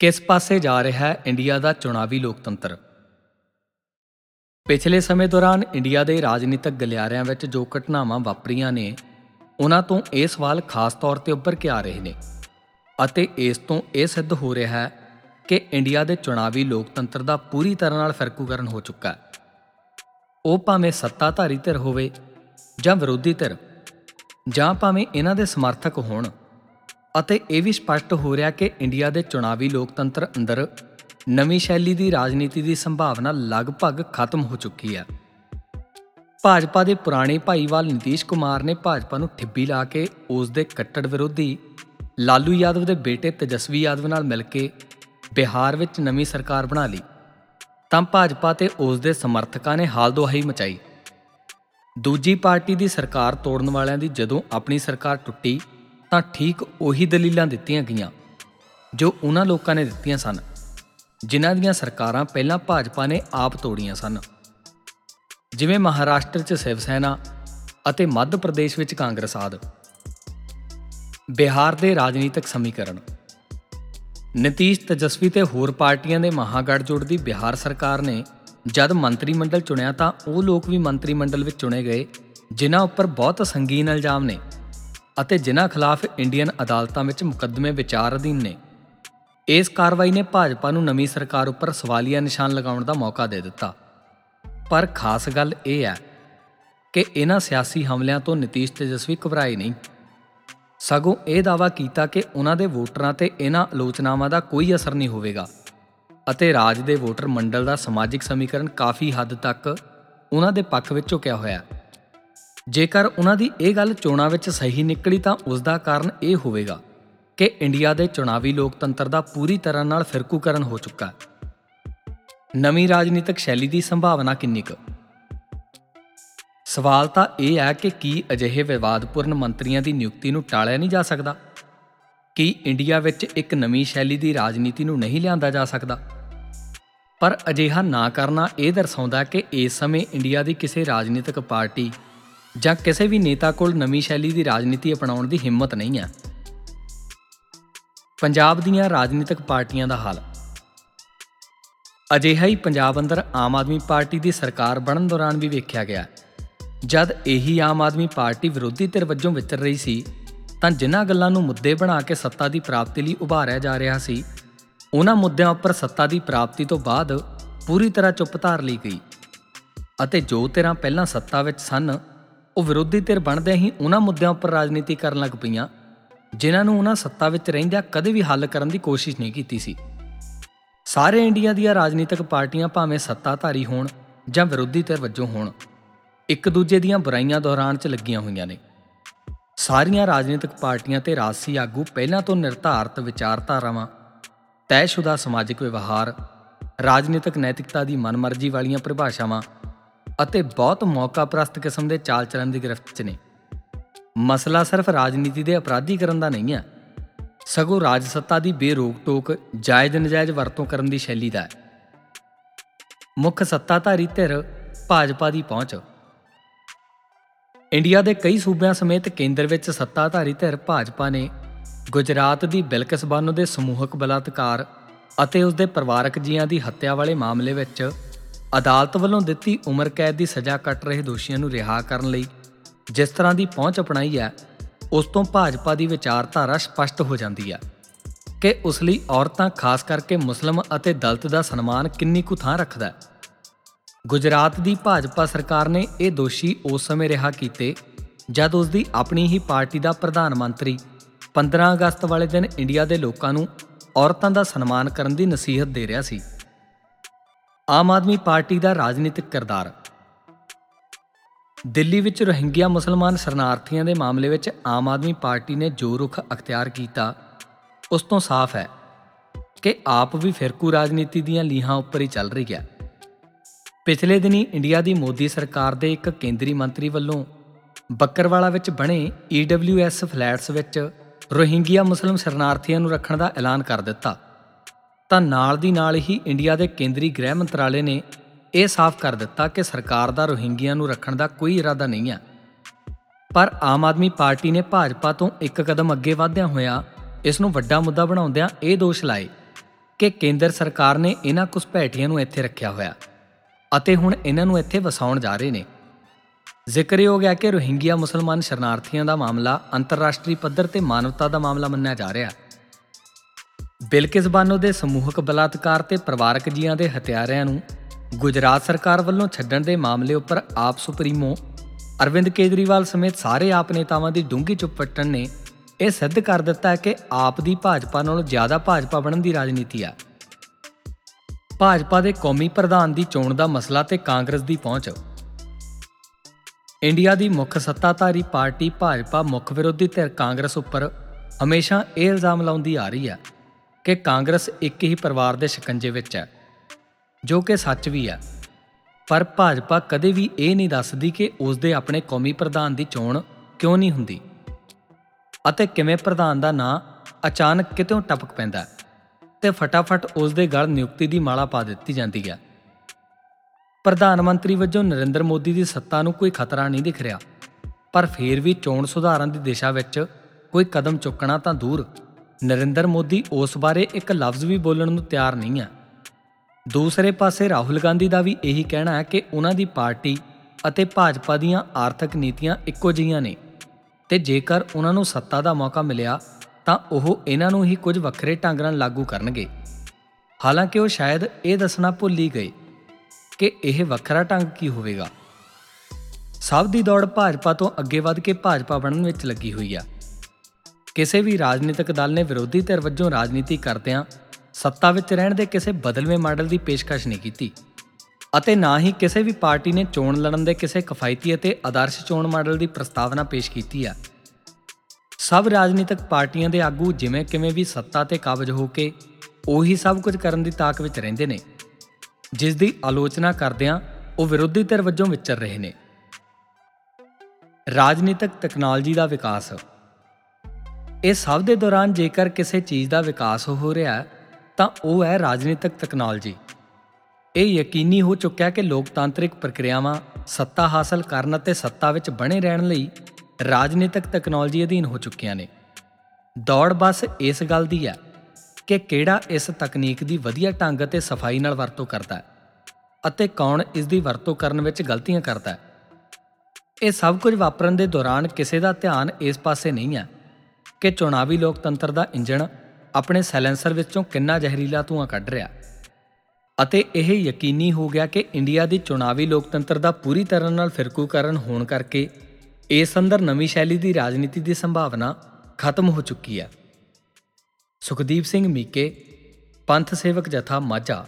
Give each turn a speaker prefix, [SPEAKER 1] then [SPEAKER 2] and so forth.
[SPEAKER 1] ਕਿਸ ਪਾਸੇ ਜਾ ਰਿਹਾ ਹੈ ਇੰਡੀਆ ਦਾ ਚੁਣਾਵੀ ਲੋਕਤੰਤਰ? ਪਿਛਲੇ ਸਮੇਂ ਦੌਰਾਨ ਇੰਡੀਆ ਦੇ ਰਾਜਨੀਤਿਕ ਗਲਿਆਰਿਆਂ ਵਿੱਚ ਜੋ ਘਟਨਾਵਾਂ ਵਾਪਰੀਆਂ ਨੇ, ਉਹਨਾਂ ਤੋਂ ਇਹ ਸਵਾਲ ਖਾਸ ਤੌਰ ਤੇ ਉੱਭਰ ਕੇ ਆ ਰਹੇ ਨੇ ਅਤੇ ਇਸ ਤੋਂ ਇਹ ਸਿੱਧ ਹੋ ਰਿਹਾ ਹੈ ਕਿ ਇੰਡੀਆ ਦੇ ਚੁਣਾਵੀ ਲੋਕਤੰਤਰ ਦਾ ਪੂਰੀ ਤਰ੍ਹਾਂ ਨਾਲ ਫਿਰਕੂਕਰਨ ਹੋ ਚੁੱਕਾ ਹੈ। ਉਹ ਭਾਵੇਂ ਸੱਤਾਧਾਰੀ ਧਿਰ ਹੋਵੇ ਜਾਂ ਵਿਰੋਧੀ ਧਿਰ, ਜਾਂ ਭਾਵੇਂ ਇਹਨਾਂ ਦੇ ਸਮਰਥਕ ਹੋਣ ਅਤੇ ਇਹ ਵੀ ਸਪਸ਼ਟ ਹੋ ਰਿਹਾ ਕਿ ਇੰਡੀਆ ਦੇ ਚੁਣਾਵੀ ਲੋਕਤੰਤਰ ਅੰਦਰ ਨਵੀਂ ਸ਼ੈਲੀ ਦੀ ਰਾਜਨੀਤੀ ਦੀ ਸੰਭਾਵਨਾ ਲਗਭਗ ਖਤਮ ਹੋ ਚੁੱਕੀ ਹੈ। ਭਾਜਪਾ ਦੇ ਪੁਰਾਣੇ ਭਾਈਵਾਲ ਨਿਤੀਸ਼ ਕੁਮਾਰ ਨੇ ਭਾਜਪਾ ਨੂੰ ਠਿੱਬੀ ਲਾ ਕੇ ਉਸ ਦੇ ਕੱਟੜ ਵਿਰੋਧੀ ਲਾਲੂ ਯਾਦਵ ਦੇ ਬੇਟੇ ਤੇਜਸਵੀ ਯਾਦਵ ਨਾਲ ਮਿਲ ਕੇ ਬਿਹਾਰ ਵਿੱਚ ਨਵੀਂ ਸਰਕਾਰ ਬਣਾ ਲਈ। ਤਾਂ ਭਾਜਪਾ ਤੇ ਉਸ ਦੇ ਸਮਰਥਕਾਂ ਨੇ ਹਾਲ ਦੁਹਾਈ ਮਚਾਈ। ਦੂਜੀ ਪਾਰਟੀ ਦੀ ਸਰਕਾਰ ਤੋੜਨ ਵਾਲਿਆਂ ਦੀ ਜਦੋਂ ਆਪਣੀ ਸਰਕਾਰ ਟੁੱਟੀ ਤਾਂ ਠੀਕ ਉਹੀ ਦਲੀਲਾਂ ਦਿੱਤੀਆਂ ਗਈਆਂ, ਜੋ ਉਹਨਾਂ ਲੋਕਾਂ ਨੇ ਦਿੱਤੀਆਂ ਸਨ, ਜਿਨ੍ਹਾਂ ਦੀਆਂ ਸਰਕਾਰਾਂ ਪਹਿਲਾਂ ਭਾਜਪਾ ਨੇ ਆਪ ਤੋੜੀਆਂ ਸਨ। ਜਿਵੇਂ ਮਹਾਰਾਸ਼ਟਰ 'ਚ ਸ਼ਿਵ ਸੈਨਾ ਅਤੇ ਮੱਧ ਪ੍ਰਦੇਸ਼ ਵਿੱਚ ਕਾਂਗਰਸ ਆਦ। ਬਿਹਾਰ ਦੇ ਰਾਜਨੀਤਿਕ ਸਮੀਕਰਨ। ਨਤੀਸ਼ ਤੇਜਸਵੀ ਤੇ ਹੋਰ ਪਾਰਟੀਆਂ ਦੇ ਮਹਾਗੜਜੋੜ ਦੀ ਬਿਹਾਰ ਸਰਕਾਰ ਨੇ ਜਦ ਮੰਤਰੀ ਮੰਡਲ ਚੁਣਿਆ ਤਾਂ ਉਹ ਲੋਕ ਵੀ ਮੰਤਰੀ ਮੰਡਲ ਵਿੱਚ ਚੁਣੇ ਗਏ, ਜਿਨ੍ਹਾਂ ਉੱਪਰ ਬਹੁਤ ਸੰਗੀਨ ਇਲਜ਼ਾਮ ਨੇ। ਅਤੇ ਜਿਨ੍ਹਾਂ ਖਿਲਾਫ ਇੰਡੀਅਨ ਅਦਾਲਤਾਂ ਵਿੱਚ ਮੁਕੱਦਮੇ ਵਿਚਾਰ ਅਧੀਨ ਨੇ। ਇਸ ਕਾਰਵਾਈ ਨੇ ਭਾਜਪਾ ਨੂੰ ਨਵੀਂ ਸਰਕਾਰ ਉੱਪਰ ਸਵਾਲੀਆ ਨਿਸ਼ਾਨ ਲਗਾਉਣ ਦਾ ਮੌਕਾ ਦੇ ਦਿੱਤਾ। ਪਰ ਖਾਸ ਗੱਲ ਇਹ ਹੈ ਕਿ ਇਹਨਾਂ ਸਿਆਸੀ ਹਮਲਿਆਂ ਤੋਂ ਨਤੀਸ਼ ਤੇਜਸਵੀ ਘਬਰਾਏ ਨਹੀਂ। ਸਗੋਂ ਇਹ ਦਾਵਾ ਕੀਤਾ ਕਿ ਉਹਨਾਂ ਦੇ ਵੋਟਰਾਂ ਤੇ ਇਹਨਾਂ ਆਲੋਚਨਾਵਾਂ ਦਾ ਕੋਈ ਅਸਰ ਨਹੀਂ ਹੋਵੇਗਾ ਅਤੇ ਰਾਜ ਦੇ ਵੋਟਰ ਮੰਡਲ ਦਾ ਸਮਾਜਿਕ ਸਮੀਕਰਨ ਕਾਫੀ ਹੱਦ ਤੱਕ ਉਹਨਾਂ ਦੇ ਪੱਖ ਵਿੱਚ ਝੁਕਿਆ ਹੋਇਆ ਹੈ। ਜੇਕਰ ਉਹਨਾਂ ਦੀ ਇਹ ਗੱਲ ਚੋਣਾਂ ਵਿੱਚ ਸਹੀ ਨਿਕਲੀ ਤਾਂ ਉਸ ਦਾ ਕਾਰਨ ਇਹ ਹੋਵੇਗਾ ਕਿ ਇੰਡੀਆ ਦੇ ਚੁਣਾਵੀ ਲੋਕਤੰਤਰ ਦਾ ਪੂਰੀ ਤਰ੍ਹਾਂ ਨਾਲ ਫਿਰਕੂਕਰਨ ਹੋ ਚੁੱਕਾ ਹੈ। ਨਵੀਂ ਰਾਜਨੀਤਿਕ ਸ਼ੈਲੀ ਦੀ ਸੰਭਾਵਨਾ ਕਿੰਨੀ ਕੁ? ਸਵਾਲ ਤਾਂ ਇਹ ਹੈ ਕਿ ਕੀ ਅਜਿਹੇ ਵਿਵਾਦਪੂਰਨ ਮੰਤਰੀਆਂ ਦੀ ਨਿਯੁਕਤੀ ਨੂੰ ਟਾਲਿਆ ਨਹੀਂ ਜਾ ਸਕਦਾ? ਕੀ ਇੰਡੀਆ ਵਿੱਚ ਇੱਕ ਨਵੀਂ ਸ਼ੈਲੀ ਦੀ ਰਾਜਨੀਤੀ ਨੂੰ ਨਹੀਂ ਲਿਆਂਦਾ ਜਾ ਸਕਦਾ? ਪਰ ਅਜਿਹਾ ਨਾ ਕਰਨਾ ਇਹ ਦਰਸਾਉਂਦਾ ਕਿ ਇਸ ਸਮੇਂ ਇੰਡੀਆ ਦੀ ਕਿਸੇ ਰਾਜਨੀਤਿਕ ਪਾਰਟੀ ਜਾਂ ਕਿਸੇ ਵੀ ਨੇਤਾ ਕੋਲ ਨਵੀਂ ਸ਼ੈਲੀ ਦੀ ਰਾਜਨੀਤੀ ਅਪਣਾਉਣ ਦੀ ਹਿੰਮਤ ਨਹੀਂ ਹੈ। ਪੰਜਾਬ ਦੀਆਂ ਰਾਜਨੀਤਿਕ ਪਾਰਟੀਆਂ ਦਾ ਹਾਲ। ਅਜਿਹਾ ਹੀ ਪੰਜਾਬ ਅੰਦਰ ਆਮ ਆਦਮੀ ਪਾਰਟੀ ਦੀ ਸਰਕਾਰ ਬਣਨ ਦੌਰਾਨ ਵੀ ਵੇਖਿਆ ਗਿਆ ਜਦ ਇਹੀ ਆਮ ਆਦਮੀ ਪਾਰਟੀ ਵਿਰੋਧੀ ਧਿਰ ਵਜੋਂ ਵਿਚਰ ਰਹੀ ਸੀ, ਤਾਂ ਜਿਨ੍ਹਾਂ ਗੱਲਾਂ ਨੂੰ ਮੁੱਦੇ ਬਣਾ ਕੇ ਸੱਤਾ ਦੀ ਪ੍ਰਾਪਤੀ ਲਈ ਉਭਾਰਿਆ ਜਾ ਰਿਹਾ ਸੀ, ਉਹਨਾਂ ਮੁੱਦਿਆਂ ਉੱਪਰ ਸੱਤਾ ਦੀ ਪ੍ਰਾਪਤੀ ਤੋਂ ਬਾਅਦ ਪੂਰੀ ਤਰ੍ਹਾਂ ਚੁੱਪ ਧਾਰ ਲਈ ਗਈ। ਅਤੇ ਜੋ ਧਿਰਾਂ ਪਹਿਲਾਂ ਸੱਤਾ ਵਿੱਚ ਸਨ ਉਹ ਵਿਰੋਧੀ ਧਿਰ ਬਣਦੇ ਹੀ ਉਹਨਾਂ ਮੁੱਦਿਆਂ ਉੱਪਰ ਰਾਜਨੀਤੀ ਕਰਨ ਲੱਗ ਪਈਆਂ, ਜਿਨ੍ਹਾਂ ਨੂੰ ਉਹਨਾਂ ਸੱਤਾ ਵਿੱਚ ਰਹਿੰਦਿਆਂ ਕਦੇ ਵੀ ਹੱਲ ਕਰਨ ਦੀ ਕੋਸ਼ਿਸ਼ ਨਹੀਂ ਕੀਤੀ ਸੀ। ਸਾਰੇ ਇੰਡੀਆ ਦੀਆਂ ਰਾਜਨੀਤਿਕ ਪਾਰਟੀਆਂ ਭਾਵੇਂ ਸੱਤਾਧਾਰੀ ਹੋਣ ਜਾਂ ਵਿਰੋਧੀ ਧਿਰ ਵਜੋਂ ਹੋਣ, ਇੱਕ ਦੂਜੇ ਦੀਆਂ ਬੁਰਾਈਆਂ ਦੌਰਾਨ 'ਚ ਲੱਗੀਆਂ ਹੋਈਆਂ ਨੇ। ਸਾਰੀਆਂ ਰਾਜਨੀਤਿਕ ਪਾਰਟੀਆਂ ਤੇ ਰਾਜਸੀ ਆਗੂ ਪਹਿਲਾਂ ਤੋਂ ਨਿਰਧਾਰਤ ਵਿਚਾਰਧਾਰਾਵਾਂ, ਤੈਅਸ਼ੁਦਾ ਸਮਾਜਿਕ ਵਿਵਹਾਰ, ਰਾਜਨੀਤਿਕ ਨੈਤਿਕਤਾ ਦੀ ਮਨਮਰਜ਼ੀ ਵਾਲੀਆਂ ਪਰਿਭਾਸ਼ਾਵਾਂ ਅਤੇ ਬਹੁਤ ਮੌਕਾਪ੍ਰਸਤ ਕਿਸਮ ਦੇ ਚਾਲ ਚੱਲਣ ਦੀ ਗ੍ਰਿਫਤ 'ਚ ਨੇ। ਮਸਲਾ ਸਿਰਫ ਰਾਜਨੀਤੀ ਦੇ ਅਪਰਾਧੀਕਰਨ ਦਾ ਨਹੀਂ ਹੈ, ਸਗੋਂ ਰਾਜ ਸੱਤਾ ਦੀ ਬੇਰੋਕ ਟੋਕ ਜਾਇਜ਼ ਨਜਾਇਜ਼ ਵਰਤੋਂ ਕਰਨ ਦੀ ਸ਼ੈਲੀ ਦਾ ਹੈ। ਮੁੱਖ ਸੱਤਾਧਾਰੀ ਧਿਰ ਭਾਜਪਾ ਦੀ ਪਹੁੰਚ। ਇੰਡੀਆ ਦੇ ਕਈ ਸੂਬਿਆਂ ਸਮੇਤ ਕੇਂਦਰ ਵਿੱਚ ਸੱਤਾਧਾਰੀ ਧਿਰ ਭਾਜਪਾ ਨੇ ਗੁਜਰਾਤ ਦੀ ਬਿਲਕਿਸ ਬਾਨੋ ਦੇ ਸਮੂਹਕ ਬਲਾਤਕਾਰ ਅਤੇ ਉਸ ਦੇ ਪਰਿਵਾਰਕ ਜੀਆਂ ਦੀ ਹੱਤਿਆ ਵਾਲੇ ਮਾਮਲੇ ਵਿੱਚ ਅਦਾਲਤ ਵੱਲੋਂ ਦਿੱਤੀ ਉਮਰ ਕੈਦ ਦੀ ਸਜ਼ਾ ਕੱਟ ਰਹੇ ਦੋਸ਼ੀਆਂ ਨੂੰ ਰਿਹਾ ਕਰਨ ਲਈ ਜਿਸ ਤਰ੍ਹਾਂ ਦੀ ਪਹੁੰਚ ਅਪਣਾਈ ਹੈ, ਉਸ ਤੋਂ ਭਾਜਪਾ ਦੀ ਵਿਚਾਰਧਾਰਾ ਸਪਸ਼ਟ ਹੋ ਜਾਂਦੀ ਹੈ ਕਿ ਉਸ ਲਈ ਔਰਤਾਂ, ਖਾਸ ਕਰਕੇ ਮੁਸਲਮ ਅਤੇ ਦਲਿਤ ਦਾ ਸਨਮਾਨ ਕਿੰਨੀ ਕੁ ਥਾਂ ਰੱਖਦਾ ਹੈ। ਗੁਜਰਾਤ ਦੀ ਭਾਜਪਾ ਸਰਕਾਰ ਨੇ ਇਹ ਦੋਸ਼ੀ ਉਸ ਸਮੇਂ ਰਿਹਾ ਕੀਤੇ ਜਦ ਉਸ ਦੀ ਆਪਣੀ ਹੀ ਪਾਰਟੀ ਦਾ ਪ੍ਰਧਾਨ ਮੰਤਰੀ 15 ਅਗਸਤ ਵਾਲੇ ਦਿਨ ਇੰਡੀਆ ਦੇ ਲੋਕਾਂ ਨੂੰ ਔਰਤਾਂ ਦਾ ਸਨਮਾਨ ਕਰਨ ਦੀ ਨਸੀਹਤ ਦੇ ਰਿਹਾ ਸੀ। ਆਮ ਆਦਮੀ ਪਾਰਟੀ ਦਾ ਰਾਜਨੀਤਿਕ ਕਿਰਦਾਰ। ਦਿੱਲੀ ਵਿੱਚ ਰੋਹਿੰਗਿਆ ਮੁਸਲਮਾਨ ਸ਼ਰਨਾਰਥੀਆਂ ਦੇ ਮਾਮਲੇ ਵਿੱਚ ਆਮ ਆਦਮੀ ਪਾਰਟੀ ਨੇ ਜੋ ਰੁਖ ਅਖਤਿਆਰ ਕੀਤਾ, ਉਸ ਤੋਂ ਸਾਫ਼ ਹੈ ਕਿ ਆਪ ਵੀ ਫਿਰਕੂ ਰਾਜਨੀਤੀ ਦੀਆਂ ਲੀਹਾਂ ਉੱਪਰ ਹੀ ਚੱਲ ਰਹੀ ਹੈ। ਪਿਛਲੇ ਦਿਨੀ ਇੰਡੀਆ ਦੀ ਮੋਦੀ ਸਰਕਾਰ ਦੇ ਇੱਕ ਕੇਂਦਰੀ ਮੰਤਰੀ ਵੱਲੋਂ ਬੱਕਰਵਾਲਾ ਵਿੱਚ ਬਣੇ EWS ਫਲੈਟਸ ਵਿੱਚ ਰੋਹਿੰਗਿਆ ਮੁਸਲਮ ਸ਼ਰਨਾਰਥੀਆਂ ਨੂੰ ਰੱਖਣ ਦਾ ਐਲਾਨ ਕਰ ਦਿੱਤਾ। ਤਾਂ ਨਾਲ ਦੀ ਨਾਲ ਹੀ ਇੰਡੀਆ ਦੇ ਕੇਂਦਰੀ ਗ੍ਰਹਿ ਮੰਤਰਾਲੇ ਨੇ ਇਹ ਸਾਫ਼ ਕਰ ਦਿੱਤਾ ਕਿ ਸਰਕਾਰ ਦਾ ਰੋਹਿੰਗੀਆਂ ਨੂੰ ਰੱਖਣ ਦਾ ਕੋਈ ਇਰਾਦਾ ਨਹੀਂ ਹੈ ਪਰ ਆਮ ਆਦਮੀ ਪਾਰਟੀ ਨੇ ਭਾਜਪਾ ਤੋਂ ਇੱਕ ਕਦਮ ਅੱਗੇ ਵਧਦਿਆਂ ਹੋਇਆ ਇਸ ਨੂੰ ਵੱਡਾ ਮੁੱਦਾ ਬਣਾਉਂਦਿਆਂ ਇਹ ਦੋਸ਼ ਲਾਏ ਕਿ ਕੇਂਦਰ ਸਰਕਾਰ ਨੇ ਇਹਨਾਂ ਘੁਸਪੈਠੀਆਂ ਨੂੰ ਇੱਥੇ ਰੱਖਿਆ ਹੋਇਆ ਅਤੇ ਹੁਣ ਇਹਨਾਂ ਨੂੰ ਇੱਥੇ ਵਸਾਉਣ ਜਾ ਰਹੇ ਨੇ। ਜ਼ਿਕਰਯੋਗ ਹੈ ਕਿ ਰੋਹਿੰਗਿਆ ਮੁਸਲਮਾਨ ਸ਼ਰਨਾਰਥੀਆਂ ਦਾ ਮਾਮਲਾ ਅੰਤਰਰਾਸ਼ਟਰੀ ਪੱਧਰ ਤੇ ਮਾਨਵਤਾ ਦਾ ਮਾਮਲਾ ਮੰਨਿਆ ਜਾ ਰਿਹਾ। ਹੈ ਬਿਲਕਿਸ ਬਾਨੋ ਦੇ ਸਮੂਹਕ ਬਲਾਤਕਾਰ ਤੇ ਪਰਿਵਾਰਕ ਜੀਆਂ ਦੇ ਹਤਿਆਰਿਆਂ ਨੂੰ ਗੁਜਰਾਤ ਸਰਕਾਰ ਵੱਲੋਂ ਛੱਡਣ ਦੇ ਮਾਮਲੇ ਉੱਪਰ ਆਪ ਸੁਪਰੀਮੋ, ਅਰਵਿੰਦ ਕੇਜਰੀਵਾਲ ਸਮੇਤ ਸਾਰੇ ਆਪ ਨੇਤਾਵਾਂ ਦੀ ਡੂੰਘੀ ਚੁੱਪ ਵੱਟਣ ਨੇ ਇਹ ਸਿੱਧ ਕਰ ਦਿੱਤਾ ਹੈ ਕਿ ਆਪ ਦੀ ਭਾਜਪਾ ਨਾਲੋਂ ਜ਼ਿਆਦਾ ਭਾਜਪਾ ਬਣਨ ਦੀ ਰਾਜਨੀਤੀ ਆ। ਭਾਜਪਾ ਦੇ ਕੌਮੀ ਪ੍ਰਧਾਨ ਦੀ ਚੋਣ ਦਾ ਮਸਲਾ ਤੇ ਕਾਂਗਰਸ ਦੀ ਪਹੁੰਚ। ਇੰਡੀਆ ਦੀ ਮੁੱਖ ਸੱਤਾਧਾਰੀ ਪਾਰਟੀ ਭਾਜਪਾ ਮੁੱਖ ਵਿਰੋਧੀ ਧਿਰ ਕਾਂਗਰਸ ਉੱਪਰ ਹਮੇਸ਼ਾ ਇਹ ਇਲਜ਼ਾਮ ਲਾਉਂਦੀ ਆ ਰਹੀ ਹੈ ਕਿ ਕਾਂਗਰਸ ਇੱਕ ਹੀ ਪਰਿਵਾਰ ਦੇ ਸ਼ਿਕੰਜੇ ਵਿੱਚ ਹੈ, ਜੋ ਕਿ ਸੱਚ ਵੀ ਹੈ। ਪਰ ਭਾਜਪਾ ਕਦੇ ਵੀ ਇਹ ਨਹੀਂ ਦੱਸਦੀ ਕਿ ਉਸ ਦੇ ਆਪਣੇ ਕੌਮੀ ਪ੍ਰਧਾਨ ਦੀ ਚੋਣ ਕਿਉਂ ਨਹੀਂ ਹੁੰਦੀ। ਅਤੇ ਕਿਵੇਂ ਪ੍ਰਧਾਨ ਦਾ ਨਾਂ ਅਚਾਨਕ ਕਿਤੋਂ ਟਪਕ ਪੈਂਦਾ ਹੈ, ਤੇ ਫਟਾਫਟ ਉਸ ਦੇ ਗਲ ਨਿਯੁਕਤੀ ਦੀ ਮਾਲਾ ਪਾ ਦਿੱਤੀ ਜਾਂਦੀ ਹੈ। ਪ੍ਰਧਾਨ ਮੰਤਰੀ ਵਜੋਂ ਨਰਿੰਦਰ ਮੋਦੀ ਦੀ ਸੱਤਾ ਨੂੰ ਕੋਈ ਖਤਰਾ ਨਹੀਂ ਦਿਖ ਰਿਹਾ, ਪਰ ਫੇਰ ਵੀ ਚੋਣ ਸੁਧਾਰਨ ਦੀ ਦਿਸ਼ਾ ਵਿੱਚ ਕੋਈ ਕਦਮ ਚੁੱਕਣਾ ਤਾਂ ਦੂਰ ਨਰਿੰਦਰ ਮੋਦੀ ਉਸ ਬਾਰੇ ਇੱਕ ਲਫ਼ਜ਼ ਵੀ ਬੋਲਣ ਨੂੰ ਤਿਆਰ ਨਹੀਂ ਹੈ ਦੂਸਰੇ ਪਾਸੇ ਰਾਹੁਲ ਗਾਂਧੀ ਦਾ ਵੀ ਇਹੀ ਕਹਿਣਾ ਹੈ ਕਿ ਉਹਨਾਂ ਦੀ ਪਾਰਟੀ ਅਤੇ ਭਾਜਪਾ ਦੀਆਂ ਆਰਥਿਕ ਨੀਤੀਆਂ ਇੱਕੋ ਜਿਹੀਆਂ ਨੇ ਤੇ ਜੇਕਰ ਉਹਨਾਂ ਨੂੰ ਸੱਤਾ ਦਾ ਮੌਕਾ ਮਿਲਿਆ ਤਾਂ ਉਹ ਇਹਨਾਂ ਨੂੰ ਹੀ ਕੁਝ ਵੱਖਰੇ ਢੰਗ ਨਾਲ ਲਾਗੂ ਕਰਨਗੇ। ਹਾਲਾਂਕਿ ਉਹ ਸ਼ਾਇਦ ਇਹ ਦੱਸਣਾ ਭੁੱਲ ਹੀ ਗਏ ਕਿ ਇਹ ਵੱਖਰਾ ਢੰਗ ਕੀ ਹੋਵੇਗਾ। ਸਭ ਦੀ ਦੌੜ ਭਾਜਪਾ ਤੋਂ ਅੱਗੇ ਵੱਧ ਕੇ ਭਾਜਪਾ ਬਣਨ ਵਿੱਚ ਲੱਗੀ ਹੋਈ ਆ। ਕਿਸੇ ਵੀ ਰਾਜਨੀਤਿਕ ਦਲ ਨੇ ਵਿਰੋਧੀ ਧਿਰ ਵਜੋਂ ਰਾਜਨੀਤੀ ਕਰਦਿਆਂ ਸੱਤਾ ਵਿੱਚ ਰਹਿਣ ਦੇ ਕਿਸੇ ਬਦਲਵੇਂ ਮਾਡਲ ਦੀ ਪੇਸ਼ਕਸ਼ ਨਹੀਂ ਕੀਤੀ ਅਤੇ ਨਾ ਹੀ ਕਿਸੇ ਵੀ ਪਾਰਟੀ ਨੇ ਚੋਣ ਲੜਨ ਦੇ ਕਿਸੇ ਕਿਫਾਇਤੀ ਅਤੇ ਆਦਰਸ਼ ਚੋਣ ਮਾਡਲ ਦੀ ਪ੍ਰਸਤਾਵਨਾ ਪੇਸ਼ ਕੀਤੀ ਆ ਸਭ ਰਾਜਨੀਤਿਕ ਪਾਰਟੀਆਂ ਦੇ ਆਗੂ ਜਿਵੇਂ ਕਿਵੇਂ ਵੀ ਸੱਤਾ ਤੇ ਕਾਬਜ ਹੋ ਕੇ ਉਹੀ ਸਭ ਕੁਝ ਕਰਨ ਦੀ ਤਾਕ ਵਿੱਚ ਰਹਿੰਦੇ ਨੇ, ਜਿਸ ਦੀ ਆਲੋਚਨਾ ਕਰਦਿਆਂ ਉਹ ਵਿਰੋਧੀ ਧਿਰ ਵਜੋਂ ਵਿਚਰ ਰਹੇ ਨੇ। ਰਾਜਨੀਤਿਕ ਟੈਕਨੋਲੋਜੀ ਦਾ ਵਿਕਾਸ ਇਹ ਸਭ ਦੇ ਦੌਰਾਨ ਜੇਕਰ ਕਿਸੇ ਚੀਜ਼ ਦਾ ਵਿਕਾਸ ਹੋ ਰਿਹਾ ਹੈ, ਤਾਂ ਉਹ ਹੈ ਰਾਜਨੀਤਿਕ ਟੈਕਨੋਲੋਜੀ ਇਹ ਯਕੀਨੀ ਹੋ ਚੁੱਕਿਆ ਕਿ ਲੋਕਤਾਂਤਰਿਕ ਪ੍ਰਕਿਰਿਆਵਾਂ ਸੱਤਾ ਹਾਸਲ ਕਰਨ ਅਤੇ ਸੱਤਾ ਵਿੱਚ ਬਣੇ ਰਹਿਣ ਲਈ ਰਾਜਨੀਤਿਕ ਟੈਕਨੋਲੋਜੀ ਅਧੀਨ ਹੋ ਚੁੱਕੀਆਂ ਨੇ। ਦੌੜ ਬਸ ਇਸ ਗੱਲ ਦੀ ਹੈ ਕਿ ਕਿਹੜਾ ਇਸ ਤਕਨੀਕ ਦੀ ਵਧੀਆ ਢੰਗ ਅਤੇ ਸਫ਼ਾਈ ਨਾਲ ਵਰਤੋਂ ਕਰਦਾ ਹੈ ਅਤੇ ਕੌਣ ਇਸ ਦੀ ਵਰਤੋਂ ਕਰਨ ਵਿੱਚ ਗਲਤੀਆਂ ਕਰਦਾ ਹੈ। ਇਹ ਸਭ ਕੁਝ ਵਾਪਰਨ ਦੇ ਦੌਰਾਨ ਕਿਸੇ ਦਾ ਧਿਆਨ ਇਸ ਪਾਸੇ ਨਹੀਂ ਹੈ ਕਿ ਚੁਣਾਵੀ ਲੋਕਤੰਤਰ ਦਾ ਇੰਜਣ ਆਪਣੇ ਸਾਇਲੈਂਸਰ ਵਿੱਚੋਂ ਕਿੰਨਾ ਜ਼ਹਿਰੀਲਾ ਧੂਆਂ ਕੱਢ ਰਿਹਾ। ਅਤੇ ਇਹ ਯਕੀਨੀ ਹੋ ਗਿਆ ਕਿ ਇੰਡੀਆ ਦੀ ਚੁਣਾਵੀ ਲੋਕਤੰਤਰ ਦਾ ਪੂਰੀ ਤਰ੍ਹਾਂ ਨਾਲ ਫਿਰਕੂਕਰਨ ਹੋਣ ਕਰਕੇ ਇਸ ਅੰਦਰ ਨਵੀਂ ਸ਼ੈਲੀ ਦੀ ਰਾਜਨੀਤੀ ਦੀ ਸੰਭਾਵਨਾ ਖਤਮ ਹੋ ਚੁੱਕੀ ਹੈ। ਸੁਖਦੀਪ ਸਿੰਘ ਮੀਕੇ, ਪੰਥ ਸੇਵਕ ਜਥਾ ਮਾਝਾ।